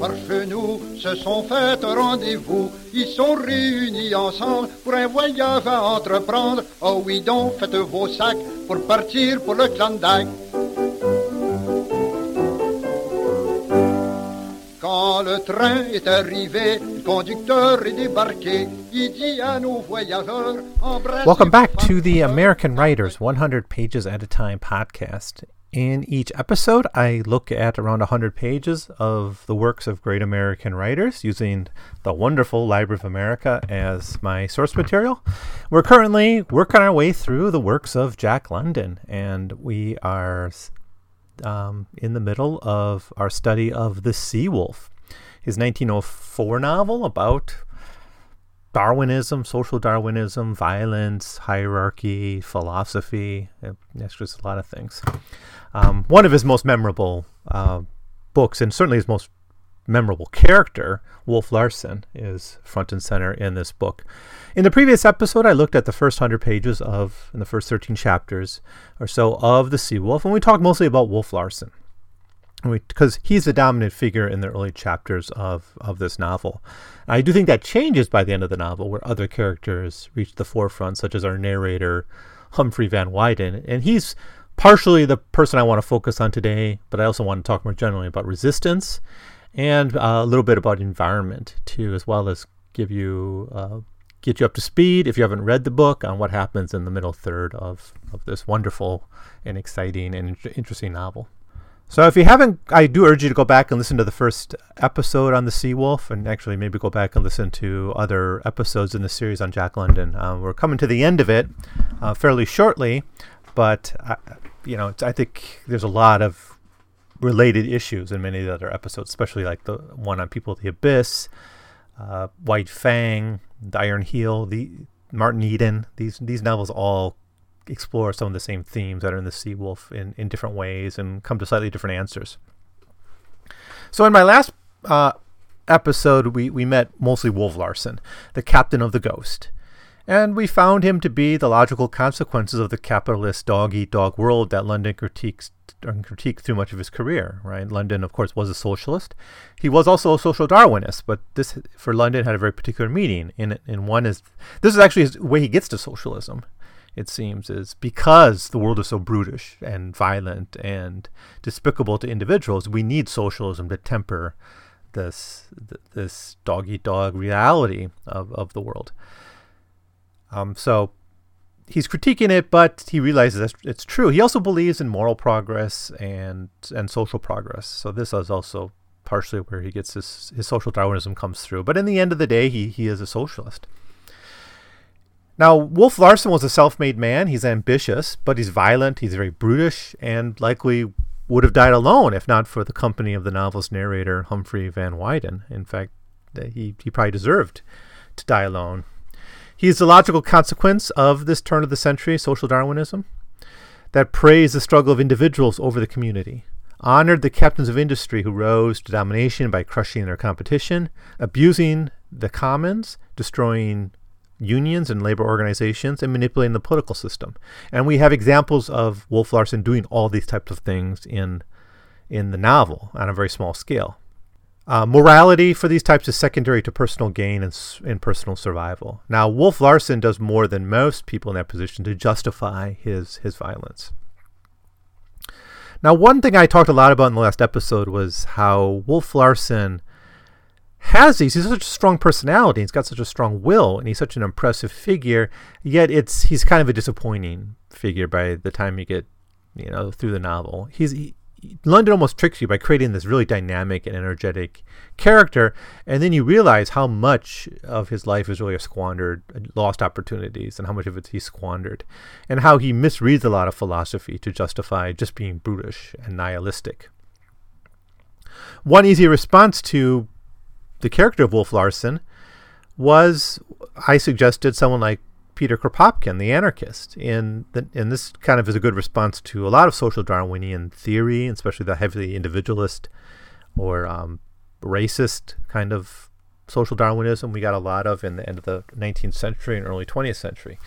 par se sont fait rendez-vous. Ils sont réunis ensemble pour un voyage à entreprendre. Oh oui donc, faites vos sacs pour partir pour le Klondike. Quand le train est arrivé, le conducteur est débarqué. Il dit à nos voyageurs, Welcome back to the American Writers 100 Pages at a Time podcast. In each episode, I look at around 100 pages of the works of great American writers using the wonderful Library of America as my source material. We're currently working our way through the works of Jack London, and we are um, in the middle of our study of The Sea Wolf, his 1904 novel about Darwinism, social Darwinism, violence, hierarchy, philosophy. That's just a lot of things. Um, one of his most memorable uh, books, and certainly his most memorable character, Wolf Larsen, is front and center in this book. In the previous episode, I looked at the first 100 pages of, in the first 13 chapters or so of The Sea Wolf, and we talked mostly about Wolf Larsen because he's the dominant figure in the early chapters of, of this novel. I do think that changes by the end of the novel, where other characters reach the forefront, such as our narrator, Humphrey Van Weyden. And he's partially the person I want to focus on today, but I also want to talk more generally about resistance and uh, a little bit about environment too, as well as give you uh, get you up to speed if you haven't read the book on what happens in the middle third of, of this wonderful and exciting and interesting novel. So if you haven't, I do urge you to go back and listen to the first episode on the Sea Wolf, and actually maybe go back and listen to other episodes in the series on Jack London. Uh, we're coming to the end of it uh, fairly shortly, but I, you know, I think there's a lot of related issues in many of the other episodes, especially like the one on People of the Abyss, uh, White Fang, the Iron Heel, the Martin Eden. These these novels all explore some of the same themes that are in the Sea Wolf in, in different ways and come to slightly different answers. So in my last uh, episode, we, we met mostly Wolf Larsen, the captain of the Ghost. And we found him to be the logical consequences of the capitalist dog eat dog world that London critiques critiqued through much of his career. Right, London, of course, was a socialist. He was also a social Darwinist, but this for London had a very particular meaning. In in one is this is actually the way he gets to socialism it seems, is because the world is so brutish and violent and despicable to individuals, we need socialism to temper this this dog eat dog reality of, of the world. Um, so he's critiquing it, but he realizes it's true. He also believes in moral progress and and social progress. So this is also partially where he gets his his social Darwinism comes through. But in the end of the day, he he is a socialist. Now, Wolf Larsen was a self made man. He's ambitious, but he's violent, he's very brutish, and likely would have died alone if not for the company of the novel's narrator, Humphrey Van Weyden. In fact, he, he probably deserved to die alone. He is the logical consequence of this turn of the century social Darwinism that praised the struggle of individuals over the community, honored the captains of industry who rose to domination by crushing their competition, abusing the commons, destroying unions and labor organizations and manipulating the political system. And we have examples of Wolf Larsen doing all these types of things in in the novel on a very small scale. Uh, morality for these types is secondary to personal gain and, and personal survival. Now, Wolf Larsen does more than most people in that position to justify his his violence. Now, one thing I talked a lot about in the last episode was how Wolf Larsen has these. He's such a strong personality. He's got such a strong will, and he's such an impressive figure. Yet it's he's kind of a disappointing figure by the time you get you know through the novel. He's he, London almost tricks you by creating this really dynamic and energetic character, and then you realize how much of his life is really a squandered, lost opportunities, and how much of it he squandered, and how he misreads a lot of philosophy to justify just being brutish and nihilistic. One easy response to the character of Wolf Larsen was, I suggested, someone like Peter Kropotkin, the anarchist. And, the, and this kind of is a good response to a lot of social Darwinian theory, especially the heavily individualist or um, racist kind of social Darwinism we got a lot of in the end of the 19th century and early 20th century.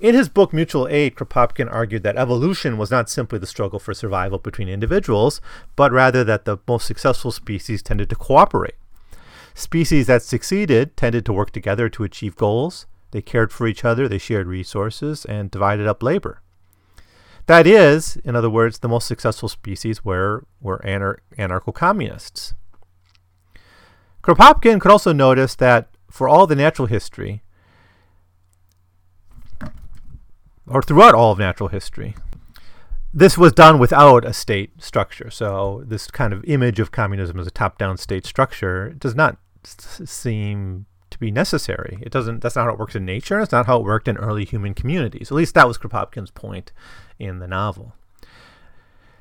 In his book Mutual Aid, Kropotkin argued that evolution was not simply the struggle for survival between individuals, but rather that the most successful species tended to cooperate. Species that succeeded tended to work together to achieve goals. They cared for each other, they shared resources, and divided up labor. That is, in other words, the most successful species were, were anar- anarcho communists. Kropotkin could also notice that for all the natural history, or throughout all of natural history, this was done without a state structure. So, this kind of image of communism as a top down state structure does not s- seem to be necessary. It doesn't. That's not how it works in nature. It's not how it worked in early human communities. At least that was Kropotkin's point in the novel.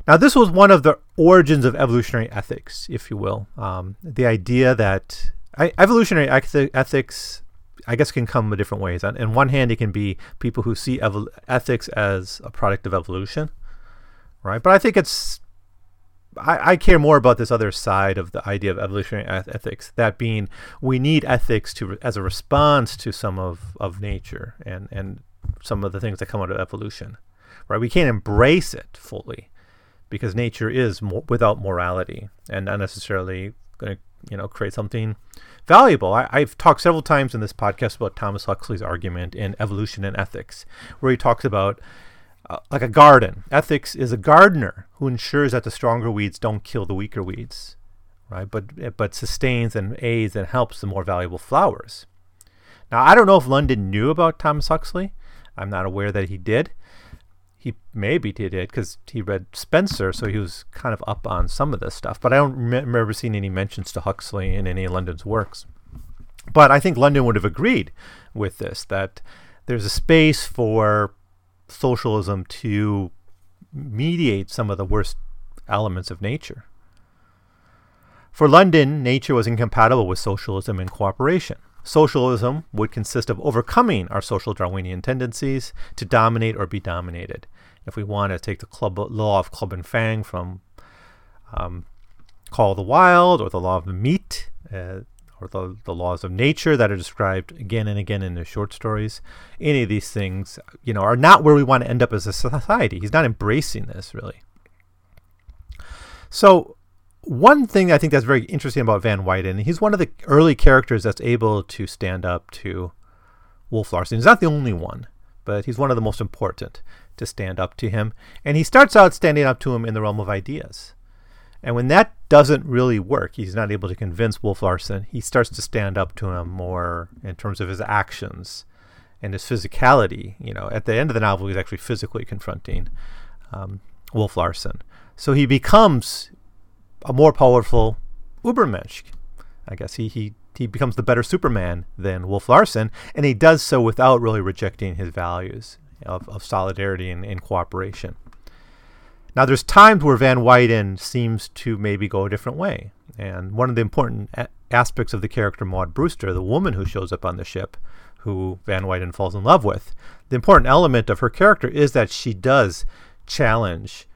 Now, this was one of the origins of evolutionary ethics, if you will. Um, the idea that I, evolutionary ethics, I guess, can come in different ways. On, on one hand, it can be people who see ethics as a product of evolution, right? But I think it's I, I, care more about this other side of the idea of evolutionary ethics. That being, we need ethics to as a response to some of, of nature and and some of the things that come out of evolution, right? We can't embrace it fully because nature is mo- without morality and not necessarily going to you know create something valuable. I, I've talked several times in this podcast about Thomas Huxley's argument in Evolution and Ethics, where he talks about uh, like a garden. Ethics is a gardener who ensures that the stronger weeds don't kill the weaker weeds, right? But but sustains and aids and helps the more valuable flowers. Now I don't know if London knew about Thomas Huxley. I'm not aware that he did. He maybe did it because he read Spencer, so he was kind of up on some of this stuff. But I don't remember seeing any mentions to Huxley in any of London's works. But I think London would have agreed with this that there's a space for socialism to mediate some of the worst elements of nature. For London, nature was incompatible with socialism and cooperation. Socialism would consist of overcoming our social Darwinian tendencies to dominate or be dominated. If we want to take the club, law of Club and Fang from um, Call the Wild or the law of the meat, uh, or the, the laws of nature that are described again and again in the short stories. Any of these things, you know, are not where we want to end up as a society. He's not embracing this really. So one thing I think that's very interesting about Van Weyden, he's one of the early characters that's able to stand up to Wolf Larsen. He's not the only one, but he's one of the most important to stand up to him. And he starts out standing up to him in the realm of ideas. And when that doesn't really work, he's not able to convince Wolf Larsen, he starts to stand up to him more in terms of his actions and his physicality. You know, at the end of the novel, he's actually physically confronting um, Wolf Larsen. So he becomes a more powerful Ubermensch. I guess he, he he becomes the better Superman than Wolf Larsen, and he does so without really rejecting his values of, of solidarity and, and cooperation. Now, there's times where Van Weyden seems to maybe go a different way. And one of the important a- aspects of the character Maud Brewster, the woman who shows up on the ship, who Van Weyden falls in love with, the important element of her character is that she does challenge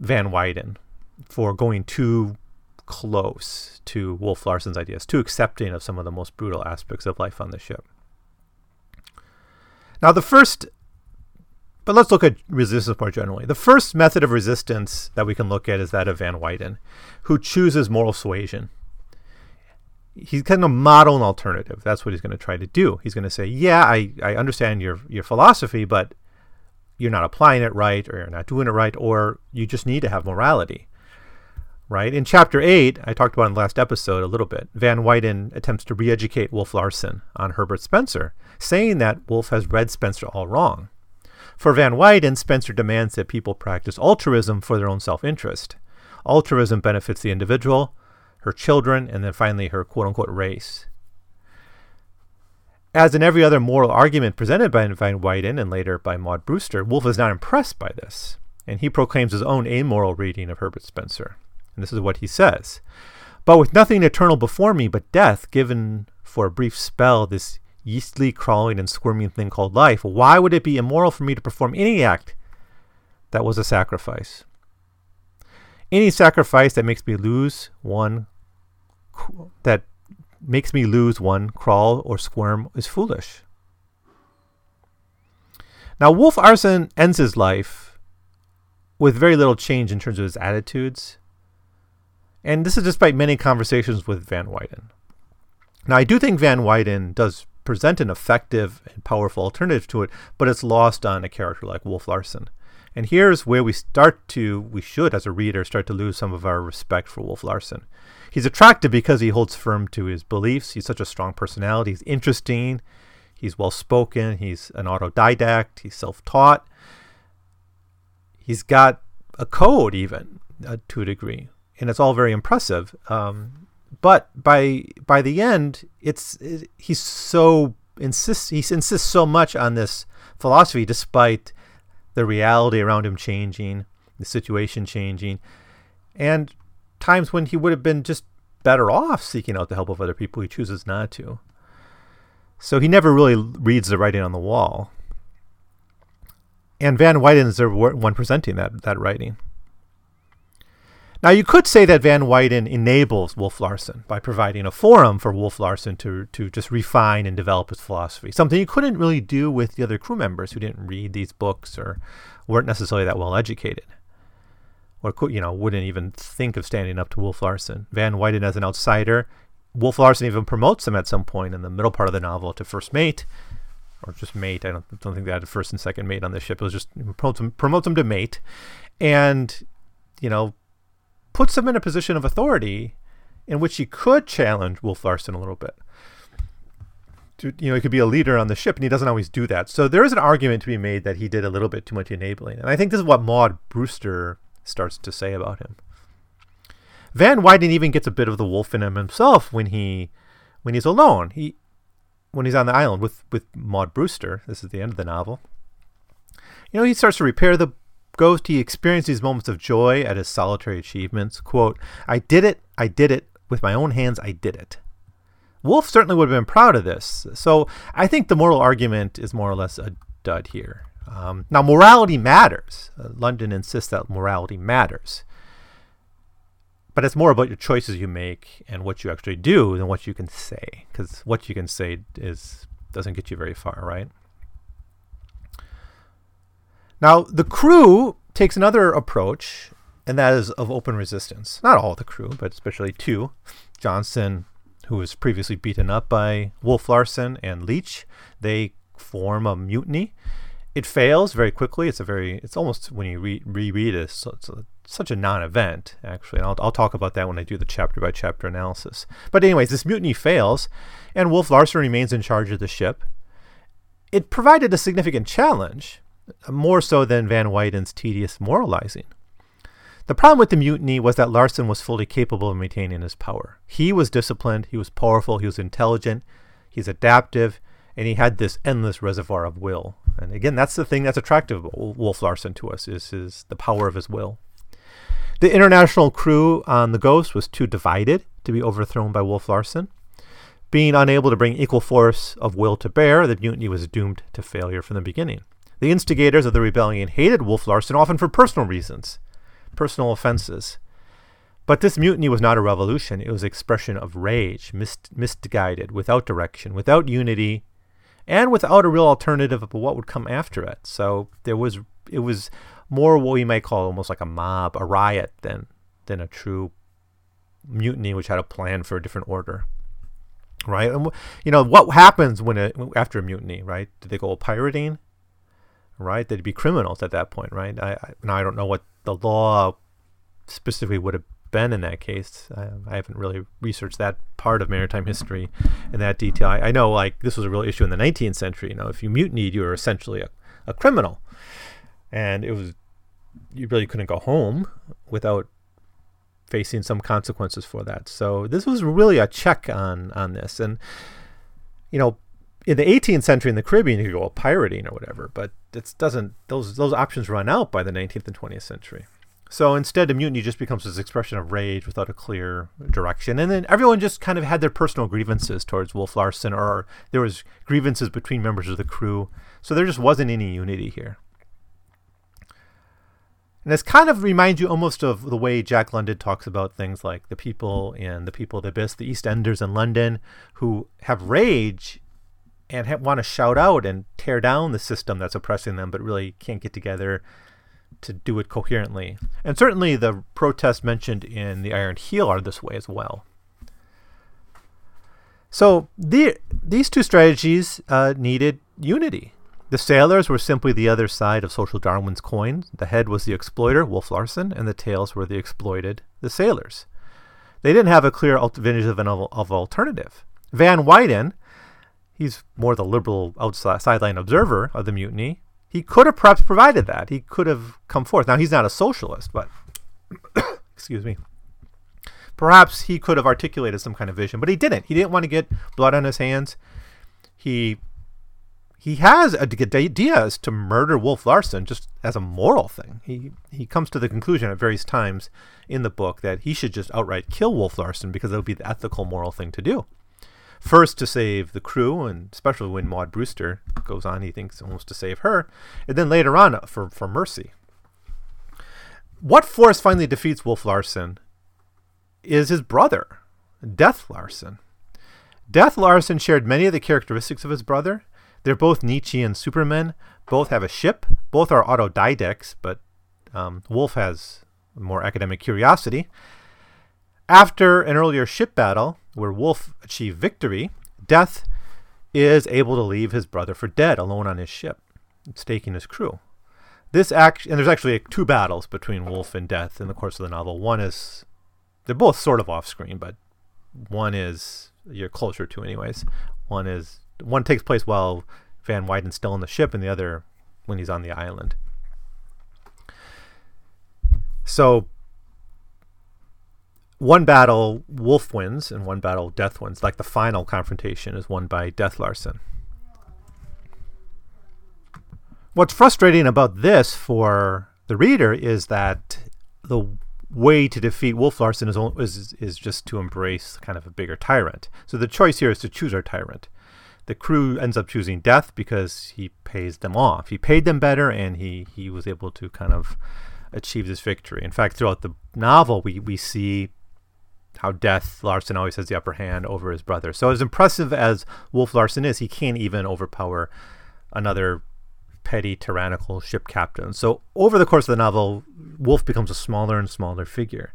Van Weyden for going too close to Wolf Larsen's ideas, too accepting of some of the most brutal aspects of life on the ship. Now, the first but let's look at resistance more generally. The first method of resistance that we can look at is that of Van Weyden, who chooses moral suasion. He's kind of model an alternative. That's what he's going to try to do. He's going to say, "Yeah, I, I understand your your philosophy, but you're not applying it right, or you're not doing it right, or you just need to have morality." Right? In chapter 8, I talked about in the last episode a little bit, Van Weyden attempts to re educate Wolf Larsen on Herbert Spencer, saying that Wolf has read Spencer all wrong. For Van Weyden, Spencer demands that people practice altruism for their own self interest. Altruism benefits the individual, her children, and then finally her quote unquote race. As in every other moral argument presented by Van Weyden and later by Maud Brewster, Wolf is not impressed by this, and he proclaims his own amoral reading of Herbert Spencer. And this is what he says But with nothing eternal before me but death, given for a brief spell this yeastly, crawling, and squirming thing called life, why would it be immoral for me to perform any act that was a sacrifice? Any sacrifice that makes me lose one, that makes me lose one, crawl or squirm is foolish. Now, Wolf Larsen ends his life with very little change in terms of his attitudes. And this is despite many conversations with Van Weyden. Now, I do think Van Weyden does present an effective and powerful alternative to it, but it's lost on a character like Wolf Larsen. And here's where we start to, we should, as a reader, start to lose some of our respect for Wolf Larsen. He's attractive because he holds firm to his beliefs. He's such a strong personality. He's interesting. He's well spoken. He's an autodidact. He's self taught. He's got a code, even uh, to a degree. And it's all very impressive. Um, but by by the end, it's it, he's so insists he insists so much on this philosophy, despite the reality around him changing, the situation changing, and times when he would have been just better off seeking out the help of other people. He chooses not to. So he never really reads the writing on the wall. And Van Weyden is the one presenting that that writing. Now, you could say that Van Weyden enables Wolf Larsen by providing a forum for Wolf Larsen to, to just refine and develop his philosophy, something you couldn't really do with the other crew members who didn't read these books or weren't necessarily that well educated or you know wouldn't even think of standing up to Wolf Larsen. Van Weyden as an outsider, Wolf Larsen even promotes him at some point in the middle part of the novel to first mate, or just mate. I don't, don't think they had a first and second mate on the ship. It was just promotes him, promotes him to mate, and you know puts him in a position of authority in which he could challenge Wolf Larsen a little bit. You know, he could be a leader on the ship, and he doesn't always do that. So there is an argument to be made that he did a little bit too much enabling. And I think this is what Maud Brewster starts to say about him. Van Weyden even gets a bit of the wolf in him himself when he when he's alone. He when he's on the island with, with Maud Brewster. This is the end of the novel. You know, he starts to repair the Ghost, he experienced these moments of joy at his solitary achievements. Quote, I did it, I did it, with my own hands, I did it. Wolf certainly would have been proud of this. So I think the moral argument is more or less a dud here. Um, now, morality matters. Uh, London insists that morality matters. But it's more about your choices you make and what you actually do than what you can say. Because what you can say is doesn't get you very far, right? Now, the crew takes another approach, and that is of open resistance. Not all the crew, but especially two Johnson, who was previously beaten up by Wolf Larsen, and Leach. They form a mutiny. It fails very quickly. It's a very, it's almost when you re- reread it, it's, it's a, such a non event, actually. And I'll, I'll talk about that when I do the chapter by chapter analysis. But, anyways, this mutiny fails, and Wolf Larsen remains in charge of the ship. It provided a significant challenge more so than Van Weyden's tedious moralizing. The problem with the mutiny was that Larsen was fully capable of maintaining his power. He was disciplined, he was powerful, he was intelligent, he's adaptive, and he had this endless reservoir of will. And again, that's the thing that's attractive about Wolf Larsen to us is his the power of his will. The international crew on the Ghost was too divided to be overthrown by Wolf Larsen. Being unable to bring equal force of will to bear, the mutiny was doomed to failure from the beginning. The instigators of the rebellion hated Wolf Larsen often for personal reasons, personal offenses. But this mutiny was not a revolution. It was expression of rage, mis- misguided, without direction, without unity, and without a real alternative of what would come after it. So there was it was more what we might call almost like a mob, a riot, than than a true mutiny which had a plan for a different order. Right? And you know what happens when it after a mutiny? Right? Do they go pirating? Right? They'd be criminals at that point, right? I, I now I don't know what the law specifically would have been in that case. I, I, haven't really researched that part of maritime history in that detail. I, I, know like this was a real issue in the 19th century. You know, if you mutinied, you were essentially a, a criminal, and it was you really couldn't go home without facing some consequences for that. So this was really a check on on this, and you know in the 18th century in the Caribbean, you could go pirating or whatever, but it doesn't. Those those options run out by the 19th and 20th century. So instead, a mutiny just becomes this expression of rage without a clear direction, and then everyone just kind of had their personal grievances towards Wolf Larsen, or there was grievances between members of the crew. So there just wasn't any unity here. And this kind of reminds you almost of the way Jack London talks about things like the people in the people of the abyss, the East Enders in London, who have rage and ha- want to shout out and tear down the system that's oppressing them, but really can't get together to do it coherently. And certainly the protests mentioned in the Iron Heel are this way as well. So the, these two strategies uh, needed unity. The sailors were simply the other side of social Darwin's coin. The head was the exploiter, Wolf Larsen, and the tails were the exploited, the sailors. They didn't have a clear vision of an of alternative. Van Weyden, he's more the liberal outside sideline observer of the mutiny. He could have perhaps provided that. He could have come forth. Now he's not a socialist, but excuse me. Perhaps he could have articulated some kind of vision, but he didn't. He didn't want to get blood on his hands. He he has ideas to murder Wolf Larsen just as a moral thing. He he comes to the conclusion at various times in the book that he should just outright kill Wolf Larsen because it would be the ethical, moral thing to do. First to save the crew, and especially when Maud Brewster goes on, he thinks almost to save her, and then later on for for mercy. What force finally defeats Wolf Larsen is his brother, Death Larsen. Death Larsen shared many of the characteristics of his brother. They're both Nietzschean supermen. Both have a ship. Both are autodidacts, but um, Wolf has more academic curiosity. After an earlier ship battle, where Wolf achieved victory, Death is able to leave his brother for dead alone on his ship, staking his crew. This act, and there's actually two battles between Wolf and Death in the course of the novel. One is they're both sort of off screen, but one is you're closer to anyways. One is one takes place while Van Weyden's still on the ship, and the other when he's on the island. So one battle Wolf wins, and one battle Death wins. Like the final confrontation is won by Death Larsen. What's frustrating about this for the reader is that the way to defeat Wolf Larsen is, is, is just to embrace kind of a bigger tyrant. So the choice here is to choose our tyrant. The crew ends up choosing death because he pays them off. He paid them better, and he he was able to kind of achieve this victory. In fact, throughout the novel, we we see how Death Larsen always has the upper hand over his brother. So as impressive as Wolf Larsen is, he can't even overpower another petty, tyrannical ship captain. So over the course of the novel, Wolf becomes a smaller and smaller figure.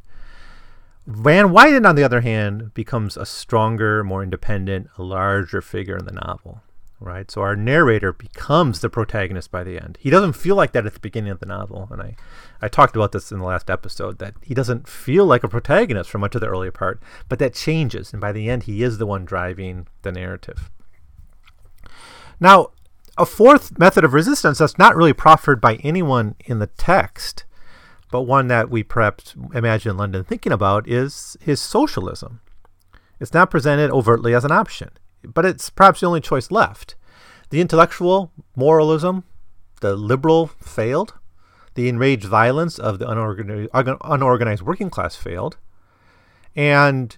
Van Weyden, on the other hand, becomes a stronger, more independent, a larger figure in the novel. Right? So our narrator becomes the protagonist by the end. He doesn't feel like that at the beginning of the novel. And I, I talked about this in the last episode that he doesn't feel like a protagonist for much of the earlier part, but that changes. And by the end, he is the one driving the narrative. Now, a fourth method of resistance that's not really proffered by anyone in the text, but one that we perhaps imagine London thinking about, is his socialism. It's not presented overtly as an option, but it's perhaps the only choice left. The intellectual moralism, the liberal failed. The enraged violence of the unorganized, unorganized working class failed. And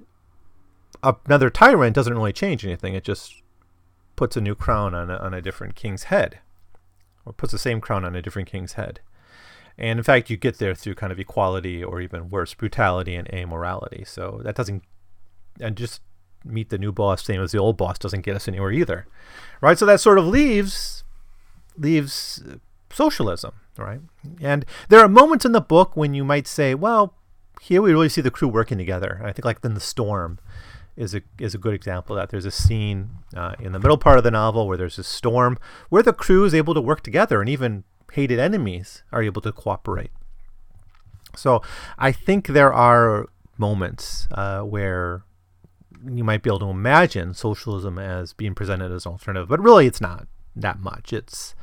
another tyrant doesn't really change anything. It just puts a new crown on a, on a different king's head, or puts the same crown on a different king's head. And in fact, you get there through kind of equality or even worse, brutality and amorality. So that doesn't, and just meet the new boss, same as the old boss, doesn't get us anywhere either, right? So that sort of leaves leaves socialism, right? And there are moments in the book when you might say, well, here we really see the crew working together. I think like in the storm, is a is a good example of that. There's a scene uh, in the middle part of the novel where there's a storm where the crew is able to work together, and even hated enemies are able to cooperate. So I think there are moments uh, where you might be able to imagine socialism as being presented as an alternative, but really it's not that much. It's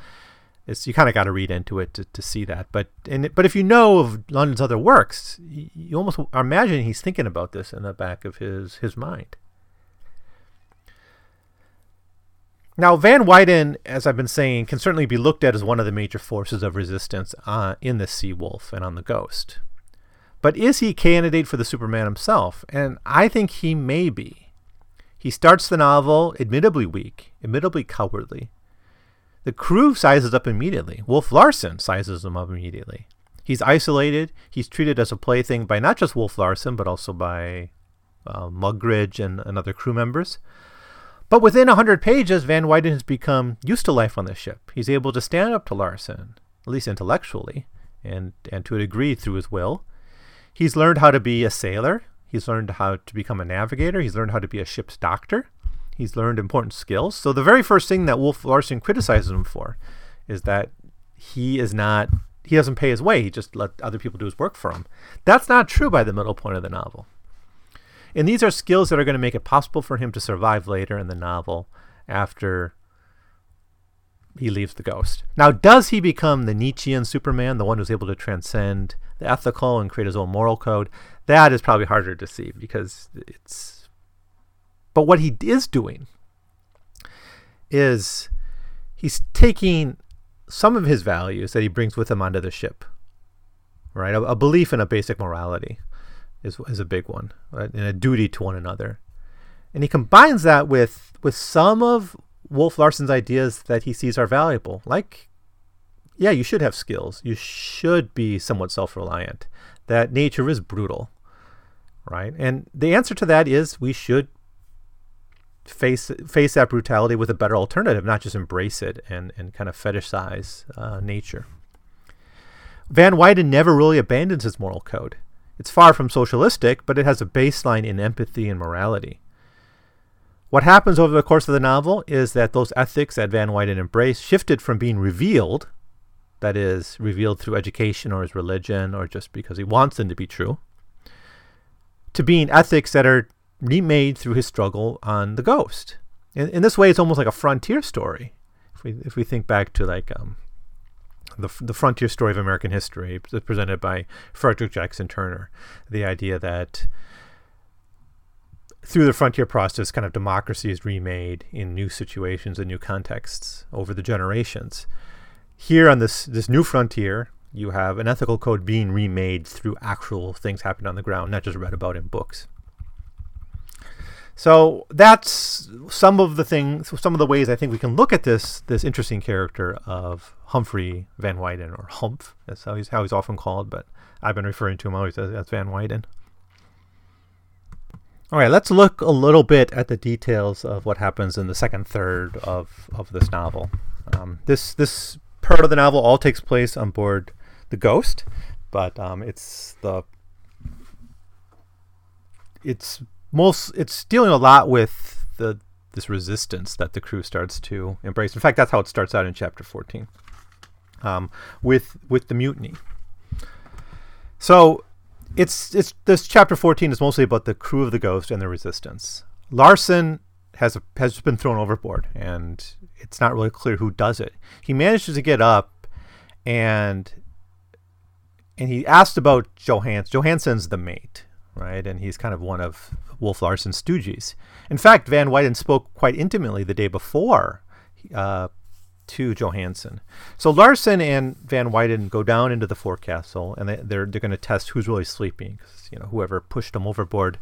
it's you kind of got to read into it to, to see that. But and but if you know of London's other works, you, almost imagine he's thinking about this in the back of his his mind. Now, Van Weyden, as I've been saying, can certainly be looked at as one of the major forces of resistance uh, in the Sea Wolf and on the Ghost. But is he candidate for the Superman himself? And I think he may be. He starts the novel admittedly weak, admittedly cowardly, the crew sizes up immediately. Wolf Larsen sizes him up immediately. He's isolated. He's treated as a plaything by not just Wolf Larsen, but also by uh, Mugridge and, and other crew members. But within 100 pages, Van Weyden has become used to life on the ship. He's able to stand up to Larsen, at least intellectually, and, and to a degree through his will. He's learned how to be a sailor. He's learned how to become a navigator. He's learned how to be a ship's doctor. He's learned important skills. So the very first thing that Wolf Larsen criticizes him for is that he is not he doesn't pay his way. He just let other people do his work for him. That's not true by the middle point of the novel. And these are skills that are going to make it possible for him to survive later in the novel after he leaves the ghost. Now, does he become the Nietzschean Superman, the one who's able to transcend ethical and create his own moral code? That is probably harder to see because it's. But what he is doing is he's taking some of his values that he brings with him onto the ship, right? A, a belief in a basic morality is, is a big one, right? and a duty to one another. And he combines that with with some of Wolf Larsen's ideas that he sees are valuable, like yeah, you should have skills. You should be somewhat self-reliant. That nature is brutal, right? And the answer to that is we should face face that brutality with a better alternative, not just embrace it and and kind of fetishize uh, nature. Van Weyden never really abandons his moral code. It's far from socialistic, but it has a baseline in empathy and morality. What happens over the course of the novel is that those ethics that Van Weyden embraced shifted from being revealed, that is, revealed through education or his religion or just because he wants them to be true, to being ethics that are remade through his struggle on the ghost. In, in this way, it's almost like a frontier story. If we, if we think back to like um, the, the frontier story of American history, presented by Frederick Jackson Turner. The idea that through the frontier process, kind of democracy is remade in new situations and new contexts over the generations. Here on this this new frontier, you have an ethical code being remade through actual things happening on the ground, not just read about in books. So that's some of the things, some of the ways I think we can look at this this interesting character of Humphrey Van Weyden, or Humph. That's how he's how he's often called, but I've been referring to him always as, as Van Weyden. All right, let's look a little bit at the details of what happens in the second third of, of this novel. Um, this this part of the novel all takes place on board the Ghost, but um, it's the it's most it's dealing a lot with the this resistance that the crew starts to embrace. In fact, that's how it starts out in chapter 14 um, with with the mutiny. So it's it's this chapter 14 is mostly about the crew of the Ghost and the resistance. Larsen has has been thrown overboard, and it's not really clear who does it. He manages to get up, and and he asked about Johans. Johansen's the mate, right? And he's kind of one of Wolf Larsen's stooges. In fact, Van Weyden spoke quite intimately the day before uh, to Johansson. So Larsen and Van Weyden go down into the forecastle, and they, they're, they're going to test who's really sleeping, because you know whoever pushed them overboard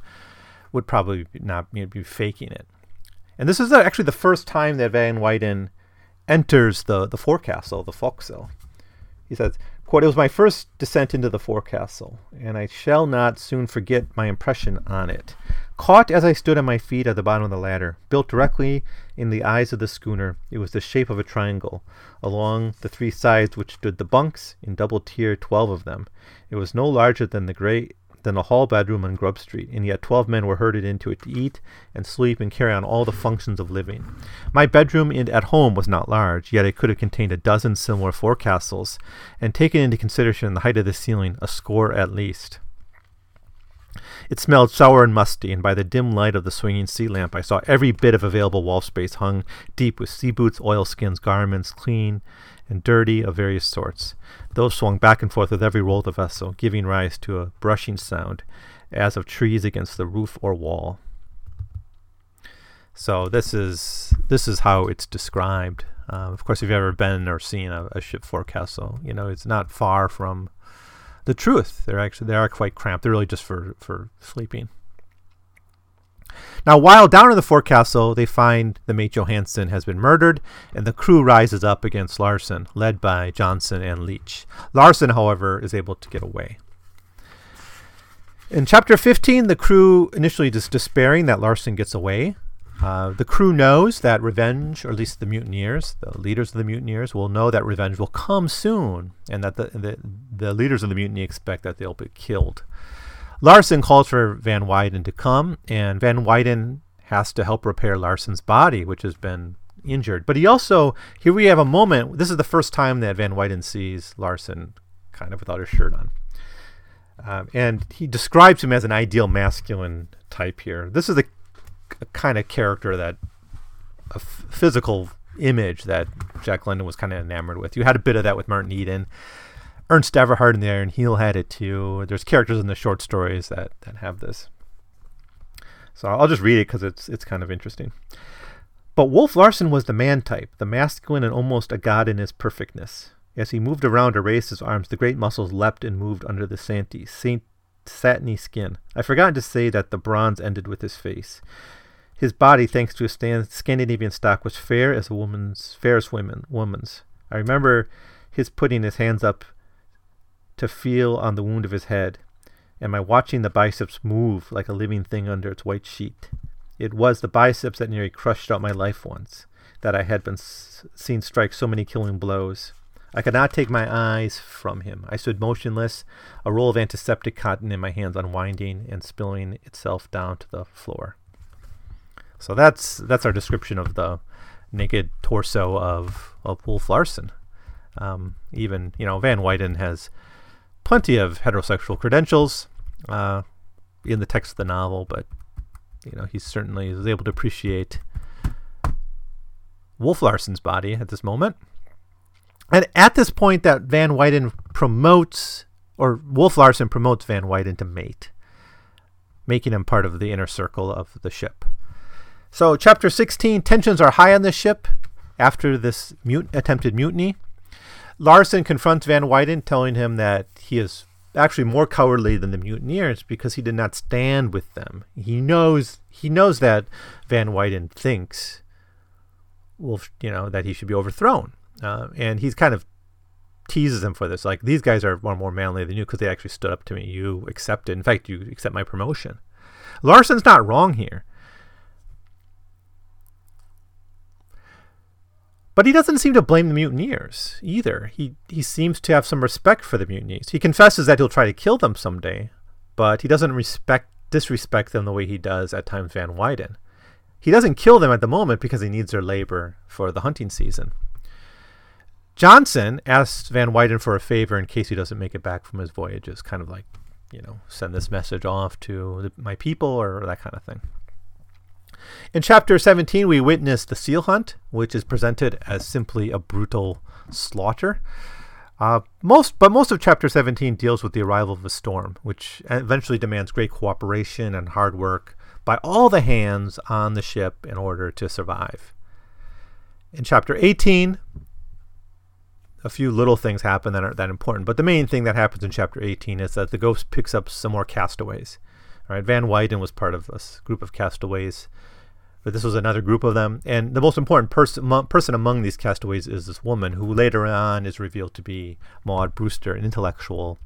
would probably not you know, be faking it. And this is uh, actually the first time that Van Weyden enters the the forecastle, the forecastle. He says, Quote, it was my first descent into the forecastle, and I shall not soon forget my impression on it. Caught as I stood on my feet at the bottom of the ladder, built directly in the eyes of the schooner, it was the shape of a triangle. Along the three sides which stood the bunks, in double tier, twelve of them. It was no larger than the great than a hall bedroom on Grub Street, and yet twelve men were herded into it to eat and sleep and carry on all the functions of living. My bedroom in, at home was not large, yet it could have contained a dozen similar forecastles, and taken into consideration the height of the ceiling, a score at least. It smelled sour and musty, and by the dim light of the swinging sea lamp I saw every bit of available wall space hung deep with sea boots, oilskins, garments, clean and dirty of various sorts. Those swung back and forth with every roll of the vessel, giving rise to a brushing sound, as of trees against the roof or wall. So this is this is how it's described. Uh, of course, if you've ever been or seen a, a ship forecastle, you know it's not far from the truth. They're actually they are quite cramped. They're really just for for sleeping. Now, while down in the forecastle, they find the mate Johansen has been murdered, and the crew rises up against Larsen, led by Johnson and Leach. Larsen, however, is able to get away. In chapter 15, the crew initially just despairing that Larsen gets away, Uh, the crew knows that revenge, or at least the mutineers, the leaders of the mutineers, will know that revenge will come soon, and that the, the, the leaders of the mutiny expect that they'll be killed. Larsen calls for Van Weyden to come, and Van Weyden has to help repair Larsen's body, which has been injured. But he also, here we have a moment, this is the first time that Van Weyden sees Larson kind of without his shirt on. Um, and he describes him as an ideal masculine type here. This is the kind of character that a f- physical image that Jack London was kind of enamored with. You had a bit of that with Martin Eden. Ernest Everhard in the Iron Heel had it too. There's characters in the short stories that, that have this. So I'll just read it because it's it's kind of interesting. But Wolf Larsen was the man type, the masculine and almost a god in his perfectness. As he moved around or raised his arms, the great muscles leapt and moved under the santy, saint, satiny skin. I forgot to say that the bronze ended with his face. His body, thanks to his Scandinavian stock, was fair as a woman's, fair as women, woman's. I remember his putting his hands up to feel on the wound of his head, and my watching the biceps move like a living thing under its white sheet. It was the biceps that nearly crushed out my life once, that I had been s- seen strike so many killing blows. I could not take my eyes from him. I stood motionless, a roll of antiseptic cotton in my hands unwinding and spilling itself down to the floor. So that's that's our description of the naked torso of, of Wolf Larsen. Um, even you know Van Weyden has plenty of heterosexual credentials uh, in the text of the novel, but you know he certainly is able to appreciate Wolf Larsen's body at this moment. And at this point, that Van Weyden promotes, or Wolf Larsen promotes Van Weyden to mate, making him part of the inner circle of the ship. So, chapter 16 tensions are high on the ship after this mut- attempted mutiny. Larsen confronts Van Weyden, telling him that he is actually more cowardly than the mutineers because he did not stand with them. He knows he knows that Van Weyden thinks Wolf, you know, that he should be overthrown. Uh, and he's kind of teases him for this. Like, these guys are more manly than you because they actually stood up to me. You accepted. In fact, you accept my promotion. Larsen's not wrong here. But he doesn't seem to blame the mutineers either. He he seems to have some respect for the mutineers. He confesses that he'll try to kill them someday, but he doesn't respect disrespect them the way he does at times Van Weyden. He doesn't kill them at the moment because he needs their labor for the hunting season. Johnson asks Van Weyden for a favor in case he doesn't make it back from his voyages, kind of like, you know, send this message off to my people or that kind of thing. In chapter 17, we witness the seal hunt, which is presented as simply a brutal slaughter. Uh, most, but most of chapter 17 deals with the arrival of a storm, which eventually demands great cooperation and hard work by all the hands on the ship in order to survive. In chapter 18, a few little things happen that aren't that important, but the main thing that happens in chapter 18 is that the ghost picks up some more castaways. All right, Van Weyden was part of this group of castaways, but this was another group of them. And the most important person person among these castaways is this woman, who later on is revealed to be Maud Brewster, an intellectual,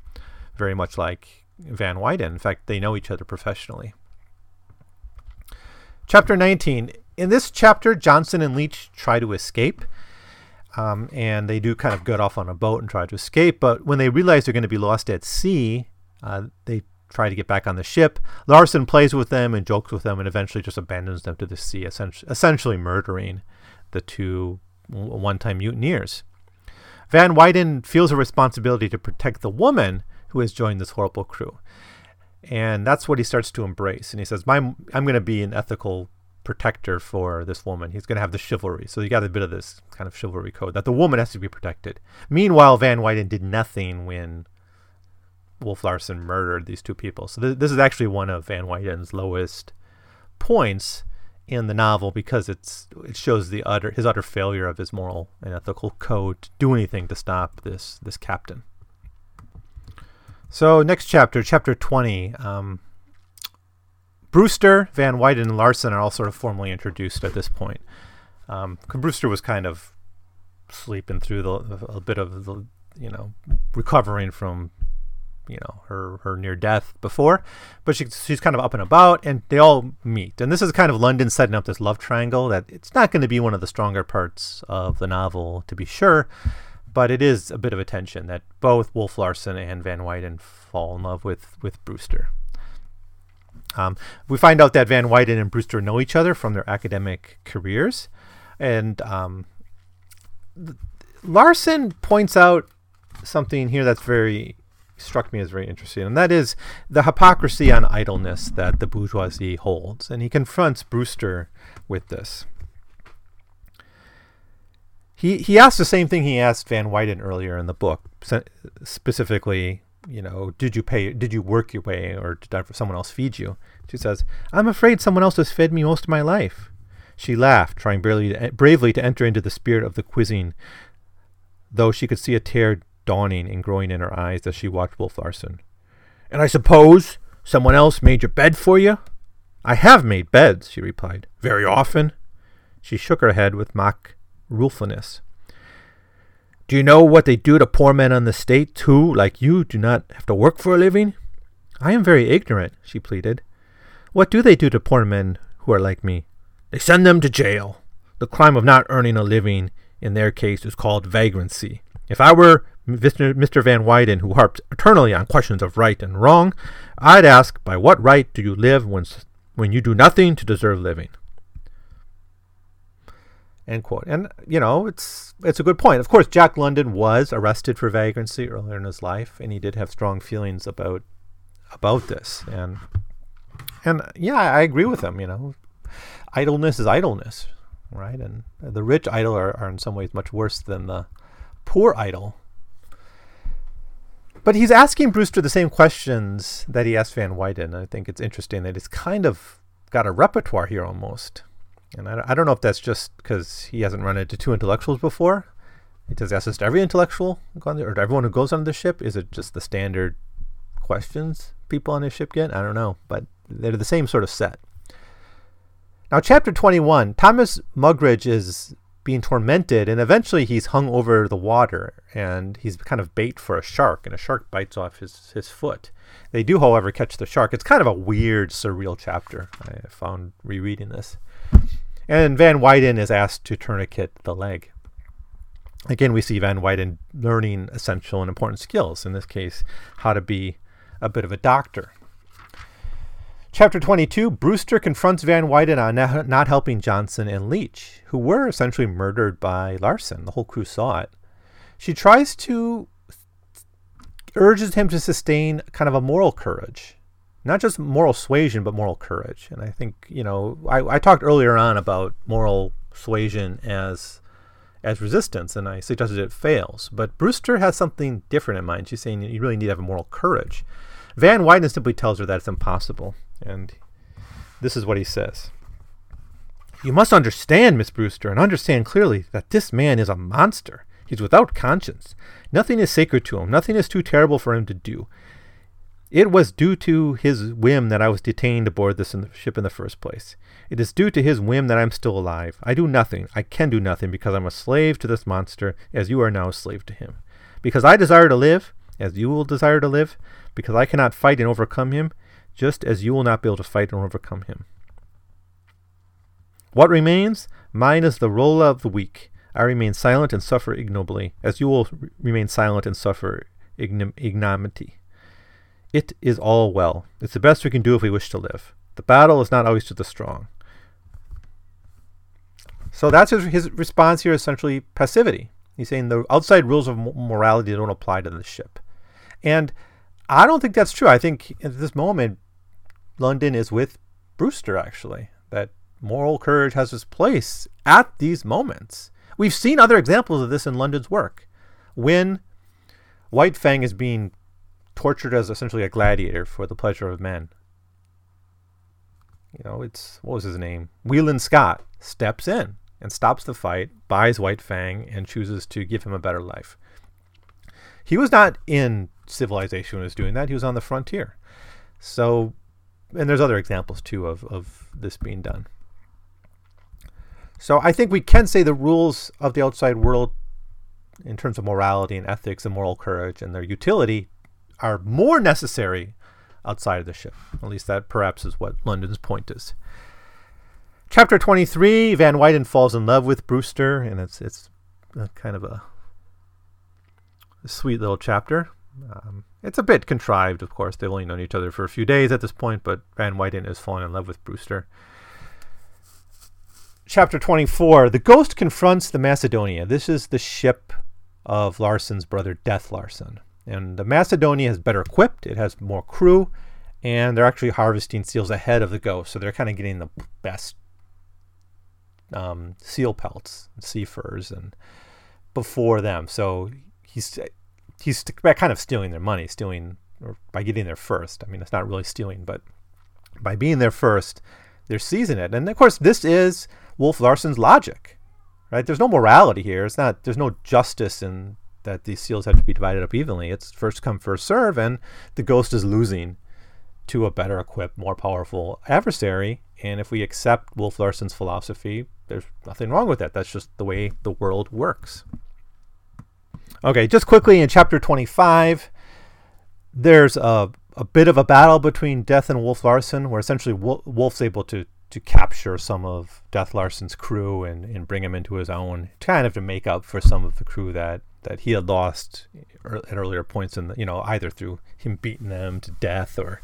very much like Van Weyden. In fact, they know each other professionally. Chapter 19. In this chapter, Johnson and Leach try to escape. Um, and they do kind of get off on a boat and try to escape. But when they realize they're going to be lost at sea, uh, they try to get back on the ship. Larsen plays with them and jokes with them and eventually just abandons them to the sea, essentially murdering the two one time mutineers. Van Weyden feels a responsibility to protect the woman who has joined this horrible crew. And that's what he starts to embrace. And he says, I'm going to be an ethical protector for this woman. He's going to have the chivalry. So you got a bit of this kind of chivalry code that the woman has to be protected. Meanwhile, Van Weyden did nothing when Wolf Larsen murdered these two people. So th- this is actually one of Van Weyden's lowest points in the novel because it's it shows the utter his utter failure of his moral and ethical code to do anything to stop this this captain. So next chapter, chapter twenty. Um, Brewster, Van Wyden, and Larsen are all sort of formally introduced at this point. Um, Brewster was kind of sleeping through the, a bit of the, you know, recovering from you know her her near death before, but she, she's kind of up and about, and they all meet. And this is kind of London setting up this love triangle that it's not going to be one of the stronger parts of the novel, to be sure, but it is a bit of a tension that both Wolf Larsen and Van Weyden fall in love with with Brewster. Um, we find out that Van Weyden and Brewster know each other from their academic careers, and um, Larsen points out something here that's very struck me as very interesting, and that is the hypocrisy on idleness that the bourgeoisie holds. And he confronts Brewster with this. He, he asks the same thing he asked Van Weyden earlier in the book, specifically, you know, did you pay, did you work your way, or did someone else feed you? She says, I'm afraid someone else has fed me most of my life. She laughed, trying to, bravely to enter into the spirit of the quizzing, though she could see a tear dawning and growing in her eyes as she watched Wolf Larsen. And I suppose someone else made your bed for you? I have made beds, she replied. Very often. She shook her head with mock ruefulness. Do you know what they do to poor men on the state who, like you, do not have to work for a living? I am very ignorant, she pleaded. What do they do to poor men who are like me? They send them to jail. The crime of not earning a living in their case is called vagrancy. If I were Mr. Van Weyden, who harped eternally on questions of right and wrong, I'd ask, by what right do you live when, when you do nothing to deserve living? End quote. And you know, it's it's a good point. Of course, Jack London was arrested for vagrancy earlier in his life, and he did have strong feelings about about this. And and yeah, I agree with him. You know, idleness is idleness, right? And the rich idle are, are in some ways much worse than the poor idle but he's asking Brewster the same questions that he asked Van Weyden. I think it's interesting that it's kind of got a repertoire here almost. And I, I don't know if that's just because he hasn't run into two intellectuals before. He does ask this to every intellectual or everyone who goes on the ship. Is it just the standard questions people on his ship get? I don't know, but they're the same sort of set. Now, chapter 21, Thomas Mugridge is being tormented, and eventually he's hung over the water, and he's kind of bait for a shark, and a shark bites off his, his foot. They do, however, catch the shark. It's kind of a weird, surreal chapter. I found rereading this. And Van Weyden is asked to tourniquet the leg. Again, we see Van Weyden learning essential and important skills. In this case, how to be a bit of a doctor. Chapter 22 Brewster confronts Van Weyden on not helping Johnson and Leach, who were essentially murdered by Larsen. The whole crew saw it. She tries to, urges him to sustain kind of a moral courage. Not just moral suasion, but moral courage. And I think, you know, I, I talked earlier on about moral suasion as as resistance, and I suggested it fails. But Brewster has something different in mind. She's saying you really need to have a moral courage. Van Weyden simply tells her that it's impossible. And this is what he says You must understand, Miss Brewster, and understand clearly that this man is a monster. He's without conscience. Nothing is sacred to him, nothing is too terrible for him to do. It was due to his whim that I was detained aboard this in ship in the first place. It is due to his whim that I am still alive. I do nothing, I can do nothing, because I'm a slave to this monster, as you are now a slave to him. Because I desire to live, as you will desire to live, because I cannot fight and overcome him, just as you will not be able to fight and overcome him. What remains? Mine is the role of the weak. I remain silent and suffer ignobly, as you will remain silent and suffer ignom- ignominy. It is all well. It's the best we can do if we wish to live. The battle is not always to the strong. So that's his, his response here, essentially passivity. He's saying the outside rules of morality don't apply to the ship. And I don't think that's true. I think at this moment, London is with Brewster, actually. That moral courage has its place at these moments. We've seen other examples of this in London's work. When White Fang is being tortured as essentially a gladiator for the pleasure of men. You know, it's what was his name? Whelan Scott steps in and stops the fight, buys White Fang, and chooses to give him a better life. He was not in civilization when he was doing that. He was on the frontier. So and there's other examples too of, of this being done. So I think we can say the rules of the outside world, in terms of morality and ethics and moral courage and their utility, are more necessary outside of the ship. At least that perhaps is what London's point is. Chapter 23, Van Weyden falls in love with Brewster, and it's it's kind of a, a sweet little chapter. Um, it's a bit contrived, of course. They've only known each other for a few days at this point, but Van Weyden is falling in love with Brewster. Chapter 24 The Ghost confronts the Macedonia. This is the ship of Larsen's brother, Death Larsen. And the Macedonia is better equipped, it has more crew, and they're actually harvesting seals ahead of the Ghost. So they're kind of getting the best um, seal pelts, and sea furs, and before them. So he's he's kind of stealing their money, stealing or by getting there first. I mean, it's not really stealing, but by being there first, they're seizing it. And of course, this is Wolf Larsen's logic, right? There's no morality here. It's not. There's no justice in that these seals have to be divided up evenly. It's first come, first serve, and the ghost is losing to a better equipped, more powerful adversary. And if we accept Wolf Larsen's philosophy, there's nothing wrong with that. That's just the way the world works. Okay, just quickly in chapter 25, there's a, a bit of a battle between Death and Wolf Larsen, where essentially Wolf's able to to capture some of Death Larsen's crew and, and bring him into his own, kind of to make up for some of the crew that, that he had lost at earlier points in the, you know, either through him beating them to death or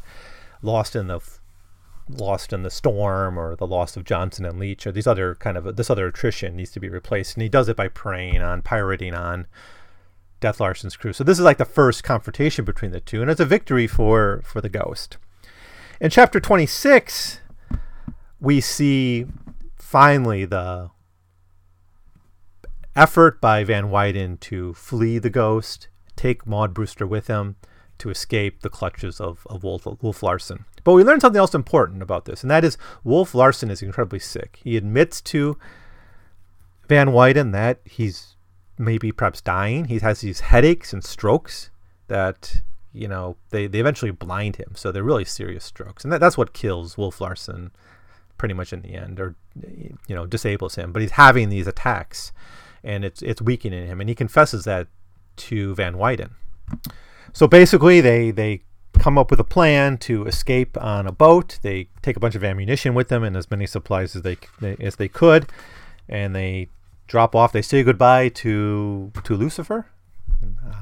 lost in the lost in the storm or the loss of Johnson and Leach or these other kind of this other attrition needs to be replaced. And he does it by preying on pirating on Death Larsen's crew. So this is like the first confrontation between the two and it's a victory for for the ghost. In chapter 26 we see finally the effort by Van Weyden to flee the ghost, take Maud Brewster with him to escape the clutches of, of Wolf, Wolf Larsen. But we learned something else important about this, and that is Wolf Larsen is incredibly sick. He admits to Van Weyden that he's maybe perhaps dying. He has these headaches and strokes that, you know, they, they eventually blind him. So they're really serious strokes. And that, that's what kills Wolf Larsen pretty much in the end, or you know, disables him. But he's having these attacks, and it's it's weakening him, and he confesses that to Van Weyden. So basically, they they come up with a plan to escape on a boat. They take a bunch of ammunition with them and as many supplies as they as they could, and they drop off. They say goodbye to to Lucifer,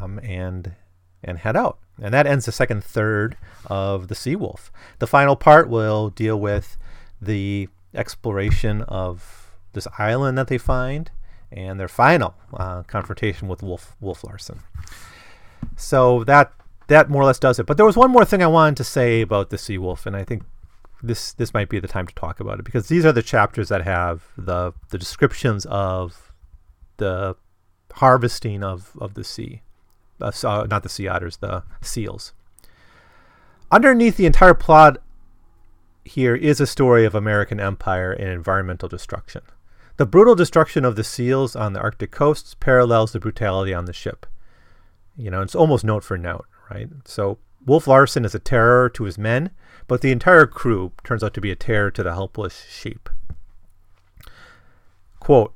um, and and head out. And that ends the second third of the Sea Wolf. The final part will deal with the exploration of this island that they find and their final uh, confrontation with Wolf Wolf Larsen. So that that more or less does it. But there was one more thing I wanted to say about the Sea Wolf, and I think this this might be the time to talk about it because these are the chapters that have the the descriptions of the harvesting of of the sea, uh, not the sea otters, the seals. Underneath the entire plot here is a story of American empire and environmental destruction. The brutal destruction of the seals on the Arctic coasts parallels the brutality on the ship. You know, it's almost note for note, right? So Wolf Larsen is a terror to his men, but the entire crew turns out to be a terror to the helpless sheep. Quote,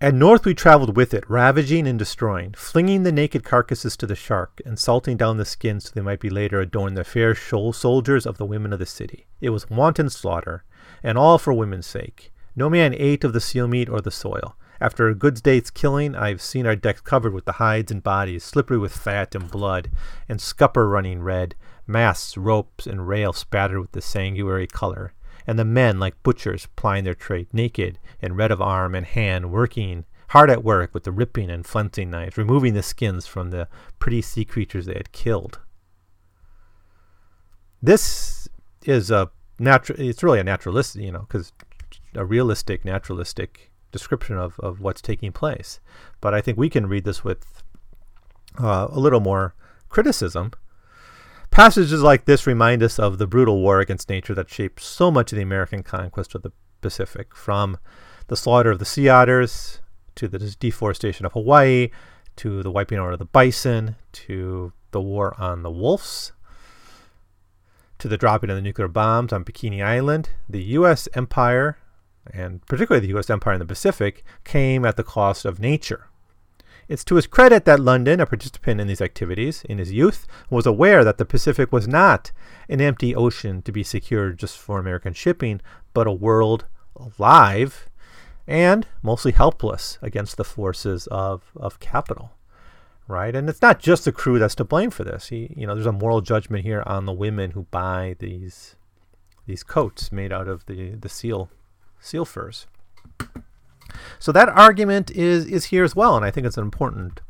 and north we traveled with it, ravaging and destroying, flinging the naked carcasses to the shark, and salting down the skins so they might be later adorned the fair shoal soldiers of the women of the city. It was wanton slaughter, and all for women's sake. No man ate of the seal meat or the soil. After a good day's killing, I have seen our decks covered with the hides and bodies, slippery with fat and blood, and scupper running red, masts, ropes, and rails spattered with the sanguinary color and the men, like butchers, plying their trade, naked and red of arm and hand, working hard at work with the ripping and flensing knives, removing the skins from the pretty sea creatures they had killed. This is a natural, it's really a naturalistic, you know, because a realistic, naturalistic description of, of what's taking place. But I think we can read this with uh, a little more criticism Passages like this remind us of the brutal war against nature that shaped so much of the American conquest of the Pacific, from the slaughter of the sea otters to the deforestation of Hawaii to the wiping out of the bison to the war on the wolves to the dropping of the nuclear bombs on Bikini Island. The U.S. empire, and particularly the U.S. empire in the Pacific, came at the cost of nature. It's to his credit that London, a participant in these activities in his youth, was aware that the Pacific was not an empty ocean to be secured just for American shipping, but a world alive and mostly helpless against the forces of, of capital. Right? And it's not just the crew that's to blame for this. He, you know, there's a moral judgment here on the women who buy these these coats made out of the, the seal seal furs. So that argument is is here as well, and I think it's an important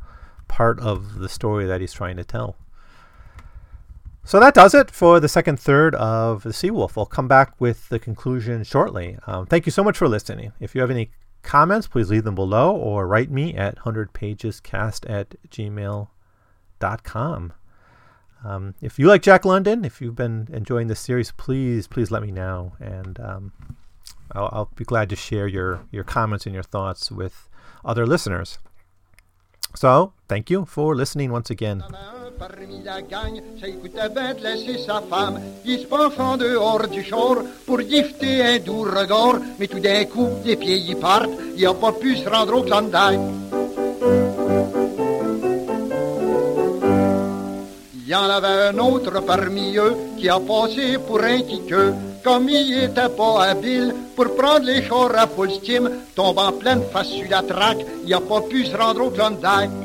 part of the story that he's trying to tell. So that does it for the second third of The Seawolf. I'll come back with the conclusion shortly. Um, thank you so much for listening. If you have any comments, please leave them below or write me at 100pagescast at gmail.com. Um, if you like Jack London, if you've been enjoying this series, please, please let me know. And um, I'll, I'll be glad to share your, your comments and your thoughts with other listeners. So, thank you for listening once again. parmi la ça laisser sa femme. Dehors du pour gifter un doux regard, mais tout d'un coup, les pieds y partent, il pas pu se rendre au Klondike. Il y en avait un autre parmi eux qui a passé pour un quiqueux. Comme il était pas habile pour prendre les chars à full steam, tombe en pleine face sur la traque, il a pas pu se rendre au Klondike.